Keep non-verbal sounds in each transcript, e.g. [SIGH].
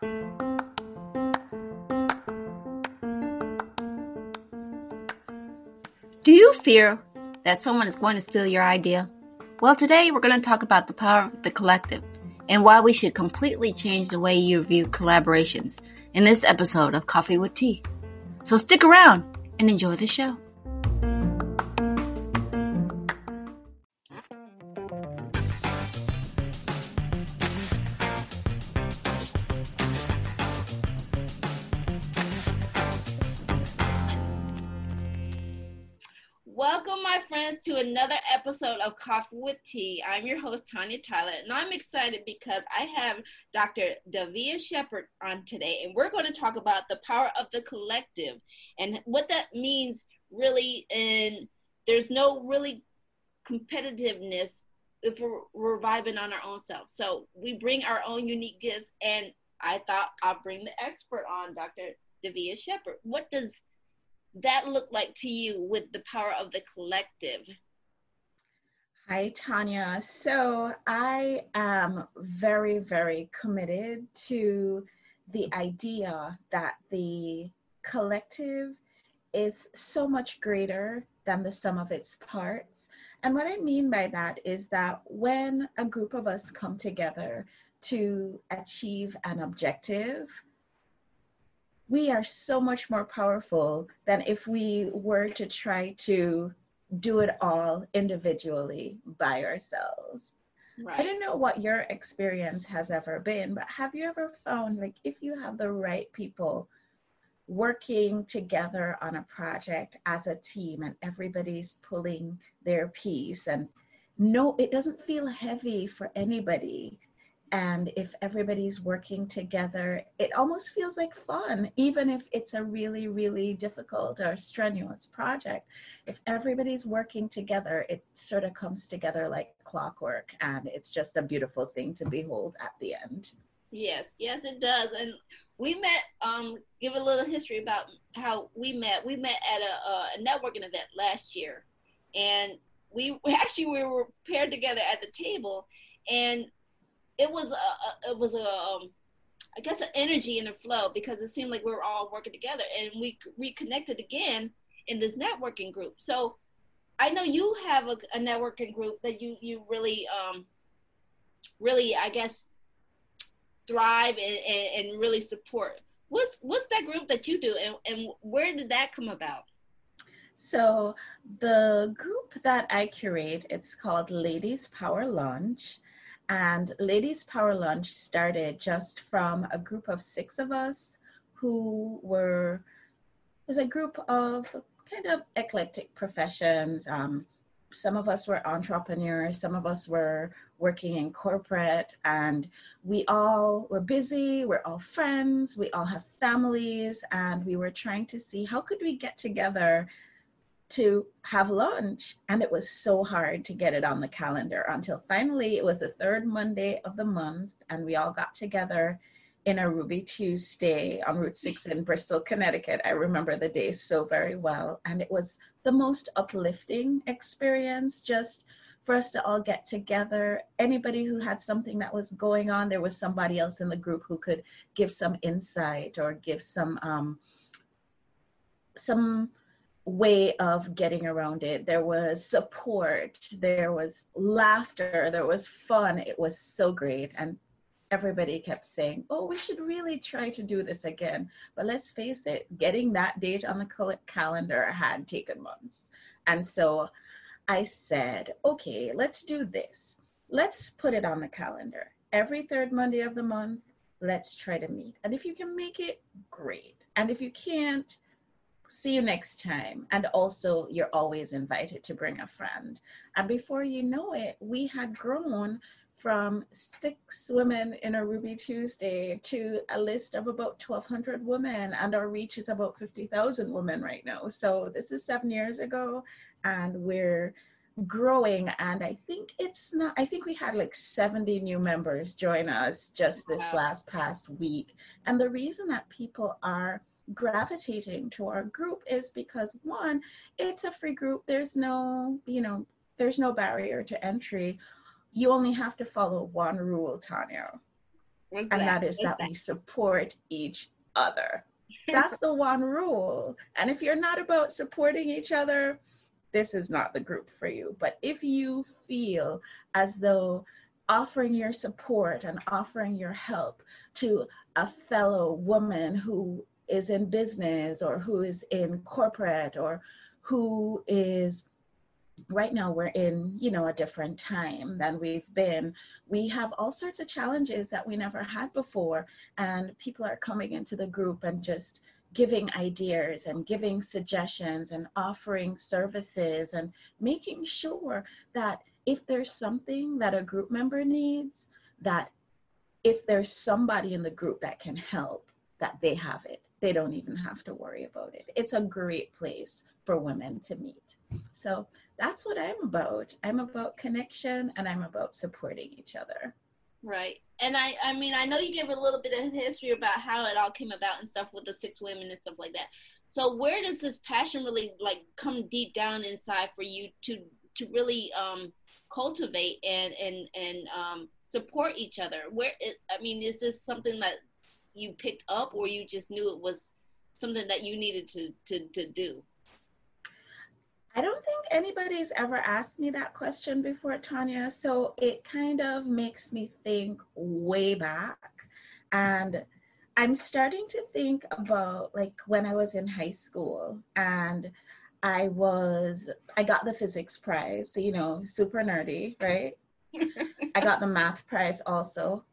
Do you fear that someone is going to steal your idea? Well, today we're going to talk about the power of the collective and why we should completely change the way you view collaborations in this episode of Coffee with Tea. So stick around and enjoy the show. Episode of Coffee with Tea. I'm your host, Tanya Tyler, and I'm excited because I have Dr. Davia Shepherd on today, and we're going to talk about the power of the collective and what that means really. And there's no really competitiveness if we're, we're vibing on our own self. So we bring our own unique gifts, and I thought I'll bring the expert on, Dr. Davia Shepherd. What does that look like to you with the power of the collective? Hi, Tanya. So I am very, very committed to the idea that the collective is so much greater than the sum of its parts. And what I mean by that is that when a group of us come together to achieve an objective, we are so much more powerful than if we were to try to do it all individually by ourselves. Right. I don't know what your experience has ever been, but have you ever found like if you have the right people working together on a project as a team and everybody's pulling their piece and no, it doesn't feel heavy for anybody and if everybody's working together it almost feels like fun even if it's a really really difficult or strenuous project. If everybody's working together it sort of comes together like clockwork and it's just a beautiful thing to behold at the end. Yes yes it does. And we met um give a little history about how we met. We met at a, a networking event last year and we [LAUGHS] actually we were paired together at the table and it was a, it was a um, I guess an energy and a flow because it seemed like we were all working together and we reconnected again in this networking group. So I know you have a, a networking group that you you really um really I guess thrive and, and, and really support. What's what's that group that you do and, and where did that come about? So the group that I curate, it's called Ladies Power Lunch. And Ladies Power Lunch started just from a group of six of us who were, it was a group of kind of eclectic professions. Um, some of us were entrepreneurs, some of us were working in corporate, and we all were busy, we're all friends, we all have families, and we were trying to see how could we get together to have lunch. And it was so hard to get it on the calendar until finally it was the third Monday of the month, and we all got together in a Ruby Tuesday on Route 6 in Bristol, Connecticut. I remember the day so very well. And it was the most uplifting experience just for us to all get together. Anybody who had something that was going on, there was somebody else in the group who could give some insight or give some um, some way of getting around it. There was support, there was laughter, there was fun. It was so great. And everybody kept saying, oh, we should really try to do this again. But let's face it, getting that date on the calendar had taken months. And so I said, okay, let's do this. Let's put it on the calendar. Every third Monday of the month, let's try to meet. And if you can make it, great. And if you can't, see you next time. And also, you're always invited to bring a friend. And before you know it, we had grown from six women in a Ruby Tuesday to a list of about 1,200 women, and our reach is about 50,000 women right now. So this is seven years ago, and we're growing. And I think it's not, I think we had like 70 new members join us just this wow. last past week. And the reason that people are gravitating to our group is because one, it's a free group. There's no, you know, there's no barrier to entry. You only have to follow one rule, Tanya. And that, is that we support each other. [LAUGHS] That's the one rule. And if you're not about supporting each other, this is not the group for you. But if you feel as though offering your support and offering your help to a fellow woman who is in business or who is in corporate or who is right now we're in you know a different time than we've been. We have all sorts of challenges that we never had before and people are coming into the group and just giving ideas and giving suggestions and offering services and making sure that if there's something that a group member needs that if there's somebody in the group that can help that they have it they don't even have to worry about it it's a great place for women to meet so that's what i'm about i'm about connection and i'm about supporting each other Right. And I I mean I know you gave a little bit of history about how it all came about and stuff with the six women and stuff like that. So where does this passion really like come deep down inside for you to to really um cultivate and and and um support each other? Where I mean is this something that you picked up or you just knew it was something that you needed to to to do? I don't think anybody's ever asked me that question before, Tanya. So it kind of makes me think way back. And I'm starting to think about like when I was in high school and I was, I got the physics prize. So, you know, super nerdy, right? [LAUGHS] I got the math prize also.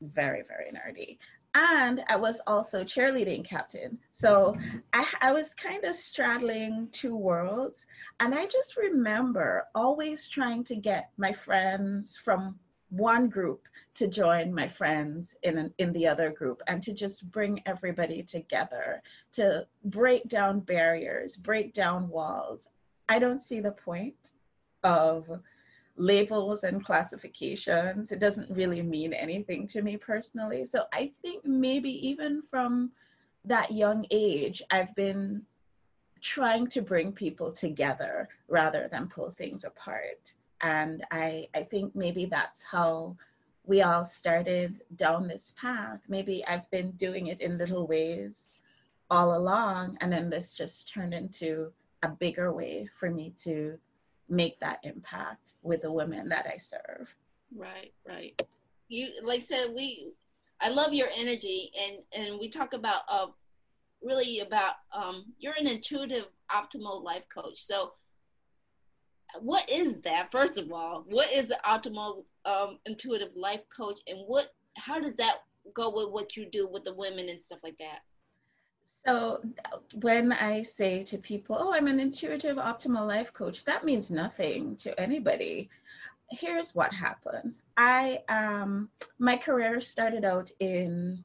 Very, very nerdy and I was also cheerleading captain. So I, I was kind of straddling two worlds. And I just remember always trying to get my friends from one group to join my friends in an, in the other group and to just bring everybody together to break down barriers break down walls i don't see the point of labels and classifications. It doesn't really mean anything to me personally. So I think maybe even from that young age, I've been trying to bring people together rather than pull things apart. And I, I think maybe that's how we all started down this path. Maybe I've been doing it in little ways all along, and then this just turned into a bigger way for me to make that impact with the women that I serve. Right, right. You like I said we I love your energy and and we talk about uh really about um you're an intuitive optimal life coach. So what is that first of all? What is an optimal um intuitive life coach and what how does that go with what you do with the women and stuff like that? So when I say to people, oh, I'm an intuitive optimal life coach, that means nothing to anybody. Here's what happens. I um my career started out in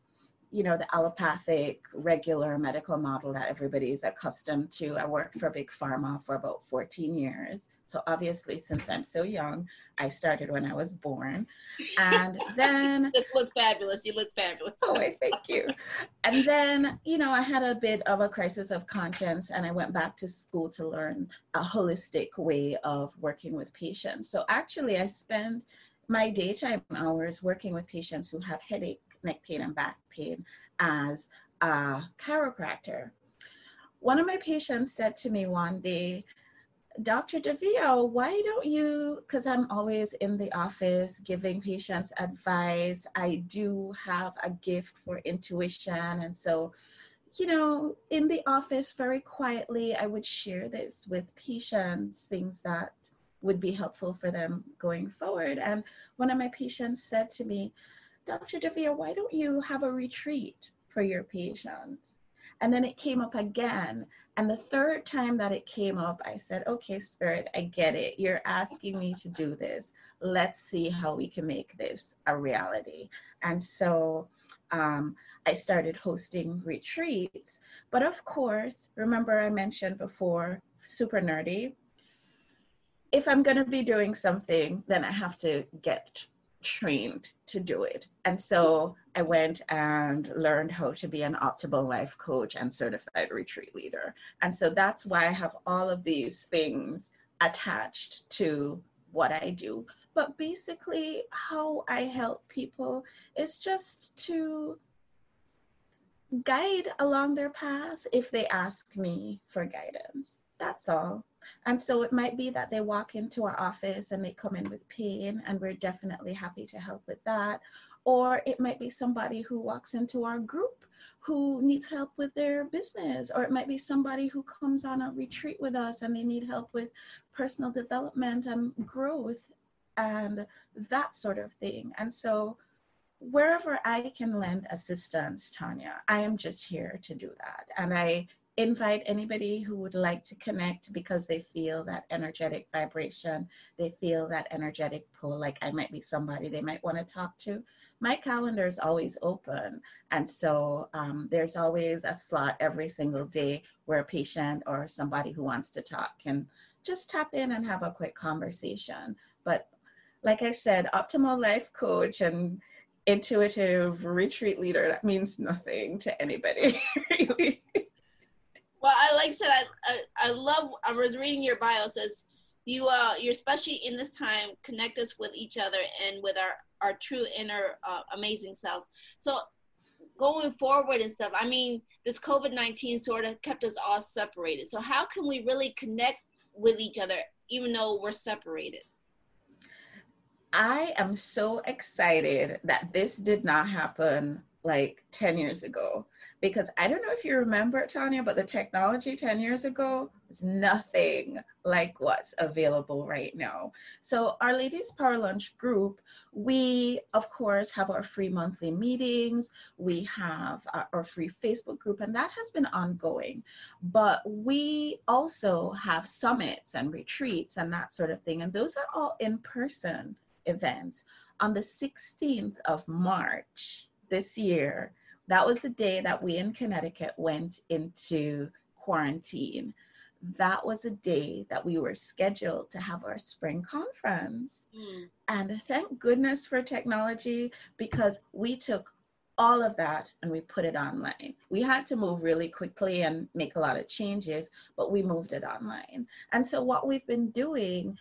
you know the allopathic regular medical model that everybody's accustomed to. I worked for big pharma for about 14 years. So obviously, since I'm so young, I started when I was born. And then [LAUGHS] you look fabulous. You look fabulous. oh, I thank you. And then, you know, I had a bit of a crisis of conscience and I went back to school to learn a holistic way of working with patients. So actually I spend my daytime hours working with patients who have headache, neck pain, and back pain as a chiropractor. One of my patients said to me one day, Dr. Davia, why don't you? Because I'm always in the office giving patients advice. I do have a gift for intuition. And so, you know, in the office, very quietly, I would share this with patients, things that would be helpful for them going forward. And one of my patients said to me, Dr. Davia, why don't you have a retreat for your patients? And then it came up again. And the third time that it came up, I said, okay, Spirit, I get it. You're asking me to do this. Let's see how we can make this a reality. And so um, I started hosting retreats. But of course, remember I mentioned before, super nerdy. If I'm going to be doing something, then I have to get trained to do it. And so I went and learned how to be an optimal life coach and certified retreat leader. And so that's why I have all of these things attached to what I do. But basically, how I help people is just to guide along their path if they ask me for guidance. That's all. And so it might be that they walk into our office and they come in with pain, and we're definitely happy to help with that. Or it might be somebody who walks into our group who needs help with their business, or it might be somebody who comes on a retreat with us and they need help with personal development and growth and that sort of thing. And so, wherever I can lend assistance, Tanya, I am just here to do that. And I invite anybody who would like to connect because they feel that energetic vibration, they feel that energetic pull, like I might be somebody they might want to talk to my calendar is always open. And so um, there's always a slot every single day where a patient or somebody who wants to talk can just tap in and have a quick conversation. But like I said, optimal life coach and intuitive retreat leader, that means nothing to anybody, [LAUGHS] really. Well, I like said, I, I, I love, I was reading your bio, says you, uh, you're especially in this time, connect us with each other and with our our true inner uh, amazing self. So going forward and stuff, I mean, this COVID 19 sort of kept us all separated. So, how can we really connect with each other even though we're separated? I am so excited that this did not happen like 10 years ago because I don't know if you remember, Tanya, but the technology 10 years ago was nothing like what's available right now. So, our Ladies Power Lunch group, we, of course, have our free monthly meetings, we have our, our free Facebook group, and that has been ongoing. But we also have summits and retreats and that sort of thing, and those are all in person events. On the 16th of March this year, that was the day that we in Connecticut went into quarantine. That was the day that we were scheduled to have our spring conference. Mm. And thank goodness for technology because we took all of that and we put it online. We had to move really quickly and make a lot of changes, but we moved it online. And so, what we've been doing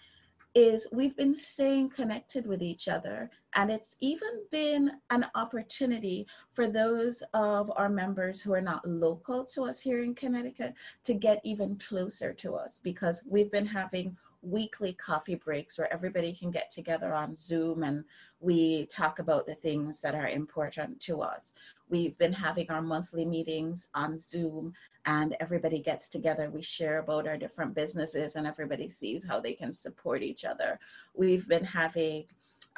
is we've been staying connected with each other. And it's even been an opportunity for those of our members who are not local to us here in Connecticut to get even closer to us because we've been having weekly coffee breaks where everybody can get together on Zoom and we talk about the things that are important to us. We've been having our monthly meetings on Zoom and everybody gets together. We share about our different businesses and everybody sees how they can support each other. We've been having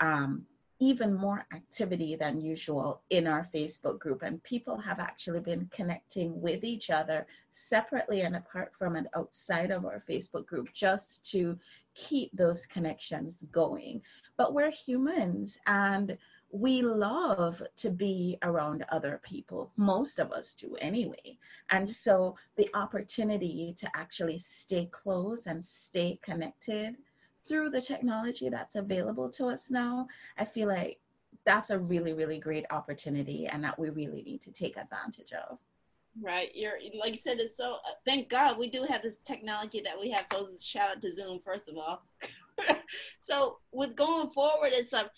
um, even more activity than usual in our Facebook group, and people have actually been connecting with each other separately and apart from and outside of our Facebook group just to keep those connections going. But we're humans and we love to be around other people. Most of us do anyway. And so the opportunity to actually stay close and stay connected through the technology that's available to us now, I feel like that's a really, really great opportunity and that we really need to take advantage of. Right. You're like you said, it's so thank God we do have this technology that we have. So shout out to Zoom, first of all. [LAUGHS] so with going forward and stuff,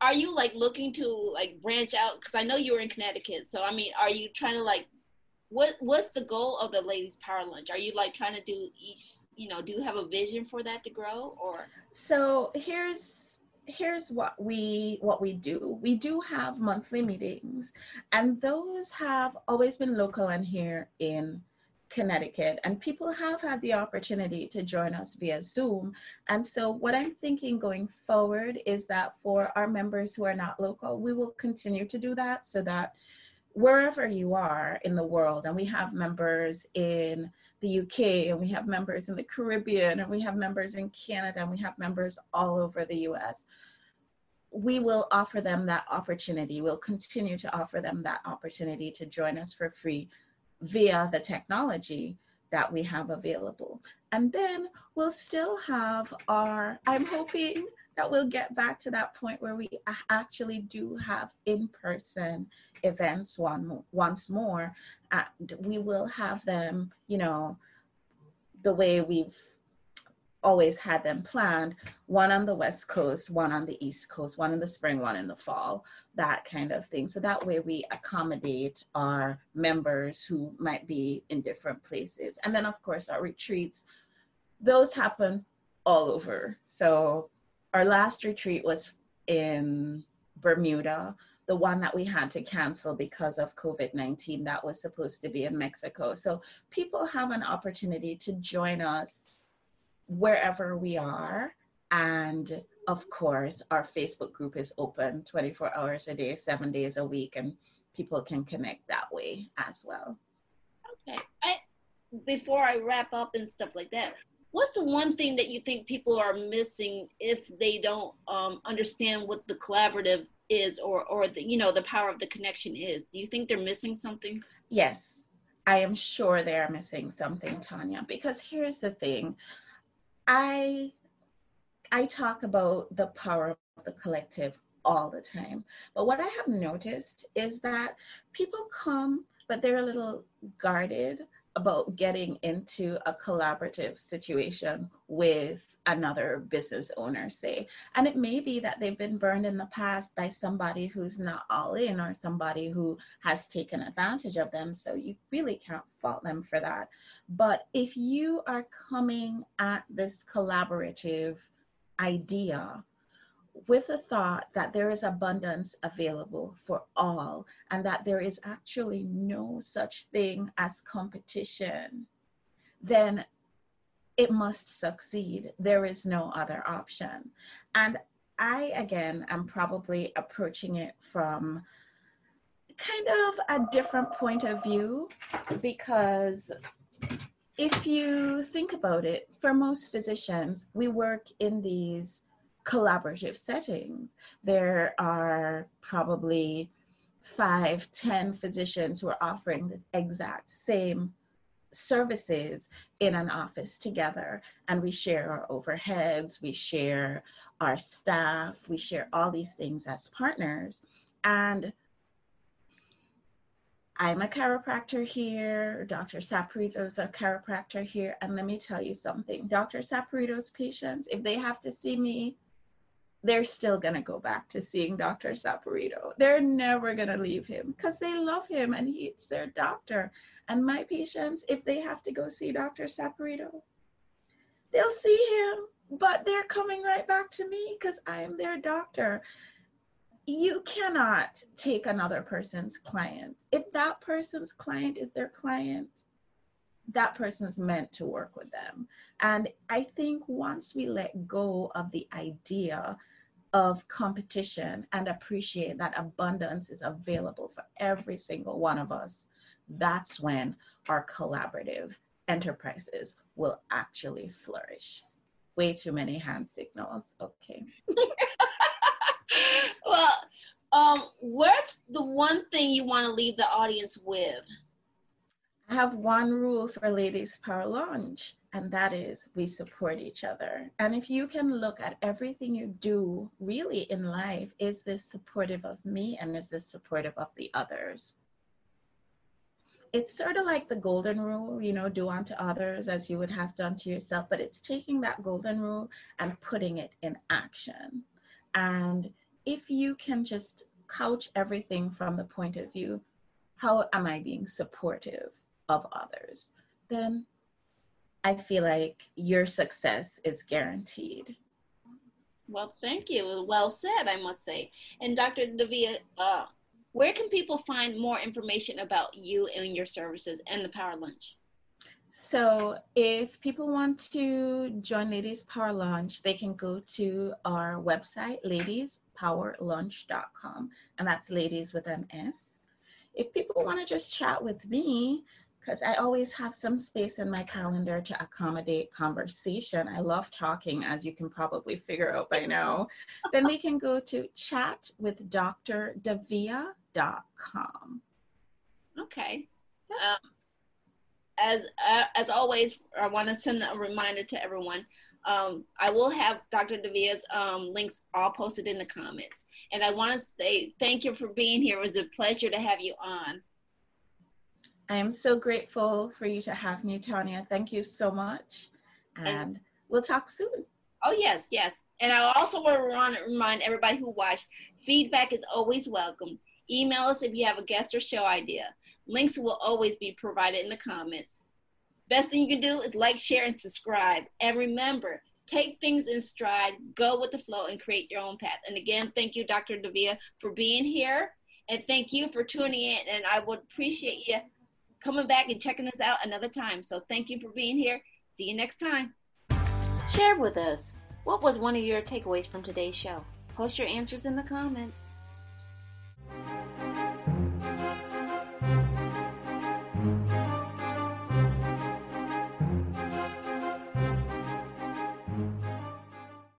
are you like looking to like branch out? Because I know you were in Connecticut. So I mean, are you trying to like what what's the goal of the ladies power lunch are you like trying to do each you know do you have a vision for that to grow or so here's here's what we what we do we do have monthly meetings and those have always been local and here in Connecticut, and people have had the opportunity to join us via Zoom. And so, what I'm thinking going forward is that for our members who are not local, we will continue to do that so that wherever you are in the world, and we have members in the UK, and we have members in the Caribbean, and we have members in Canada, and we have members all over the US. We will offer them that opportunity. We'll continue to offer them that opportunity to join us for free via the technology that we have available. And then we'll still have our, I'm hoping that we'll get back to that point where we actually do have in person events one, once more. And we will have them, you know, the way we've always had them planned. One on the west coast one on the east coast one in the spring one in the fall that kind of thing. So that way we accommodate our members who might be in different places. And then of course our retreats. Those happen all over. So our last retreat was in bermuda the one that we had to cancel because of COVID 19 that was supposed to be in Mexico. So people have an opportunity to join us wherever we are. And of course, our Facebook group is open 24 hours a day, seven days a week, and people can connect that way as well. Okay. I, before I wrap up and stuff like that, what's the one thing that you think people are missing if they don't um, understand what the collaborative is or or the you know the power of the connection is do you think they're missing something yes i am sure they are missing something tanya because here's the thing I I talk about the power of the collective all the time. But what I have noticed is that people come, but they're a little guarded about getting into a collaborative situation with another business owner say. And it may be that they've been burned in the past by somebody who's not all in or somebody who has taken advantage of them. So you really can't fault them for that. But if you are coming at this collaborative idea with the thought that there is abundance available for all and that there is actually no such thing as competition, then it must succeed. There is no other option. And I, again, am probably approaching it from kind of a different point of view because if you think about it, for most physicians, we work in these collaborative settings. There are probably five, ten physicians who are offering the exact same services in an office together and we share our overheads, we share our staff, we share all these things as partners. And I'm a chiropractor here, Dr. Saporito's a chiropractor here, and let me tell you something. Dr. Saporito's patients, if they have to see me, they're still going to go back to seeing Dr. Saporito. They're never going to leave him because they love him and he's their doctor. And my patients, if they have to go see Dr. Saporito, they'll see him, but they're coming right back to me because I am their doctor. You cannot take another person's client. If that person's client is their client, that person's meant to work with them. And I think once we let go of the idea of competition and appreciate that abundance is available for every single one of us, that's when our collaborative enterprises will actually flourish. Way too many hand signals. Okay. [LAUGHS] well, um, what's the one thing you want to leave the audience with? I have one rule for Ladies Power Lunch, and that is we support each other. And if you can look at everything you do really in life, is this supportive of me and is this supportive of the others? it's sort of like the golden rule, you know, do unto others as you would have done to yourself, but it's taking that golden rule and putting it in action. And if you can just couch everything from the point of view, how am I being supportive of others? Then I feel like your success is guaranteed. Well, thank you. Well said, I must say. And Dr. Davia, uh, where can people find more information about you and your services and the Power Lunch? So, if people want to join Ladies Power Lunch, they can go to our website, ladiespowerlunch.com, and that's ladies with an S. If people want to just chat with me, because I always have some space in my calendar to accommodate conversation. I love talking, as you can probably figure out by now. then they can go to chatwithdrdavia.com. Okay. Um, as uh, as always, I want to send a reminder to everyone. Um, I will have Dr. Davia's um, links all posted in the comments. And I want to say thank you for being here. It was a pleasure to have you on. I am so grateful for you to have me, Tanya. Thank you so much. And, and we'll talk soon. Oh, yes, yes. And I also want to remind everybody who watched feedback is always welcome. Email us if you have a guest or show idea. Links will always be provided in the comments. Best thing you can do is like, share, and subscribe. And remember, take things in stride, go with the flow, and create your own path. And again, thank you, Dr. Davia, for being here. And thank you for tuning in. And I would appreciate you coming back and checking us out another time. So thank you for being here. See you next time. Share with us what was one of your takeaways from today's show. Post your answers in the comments.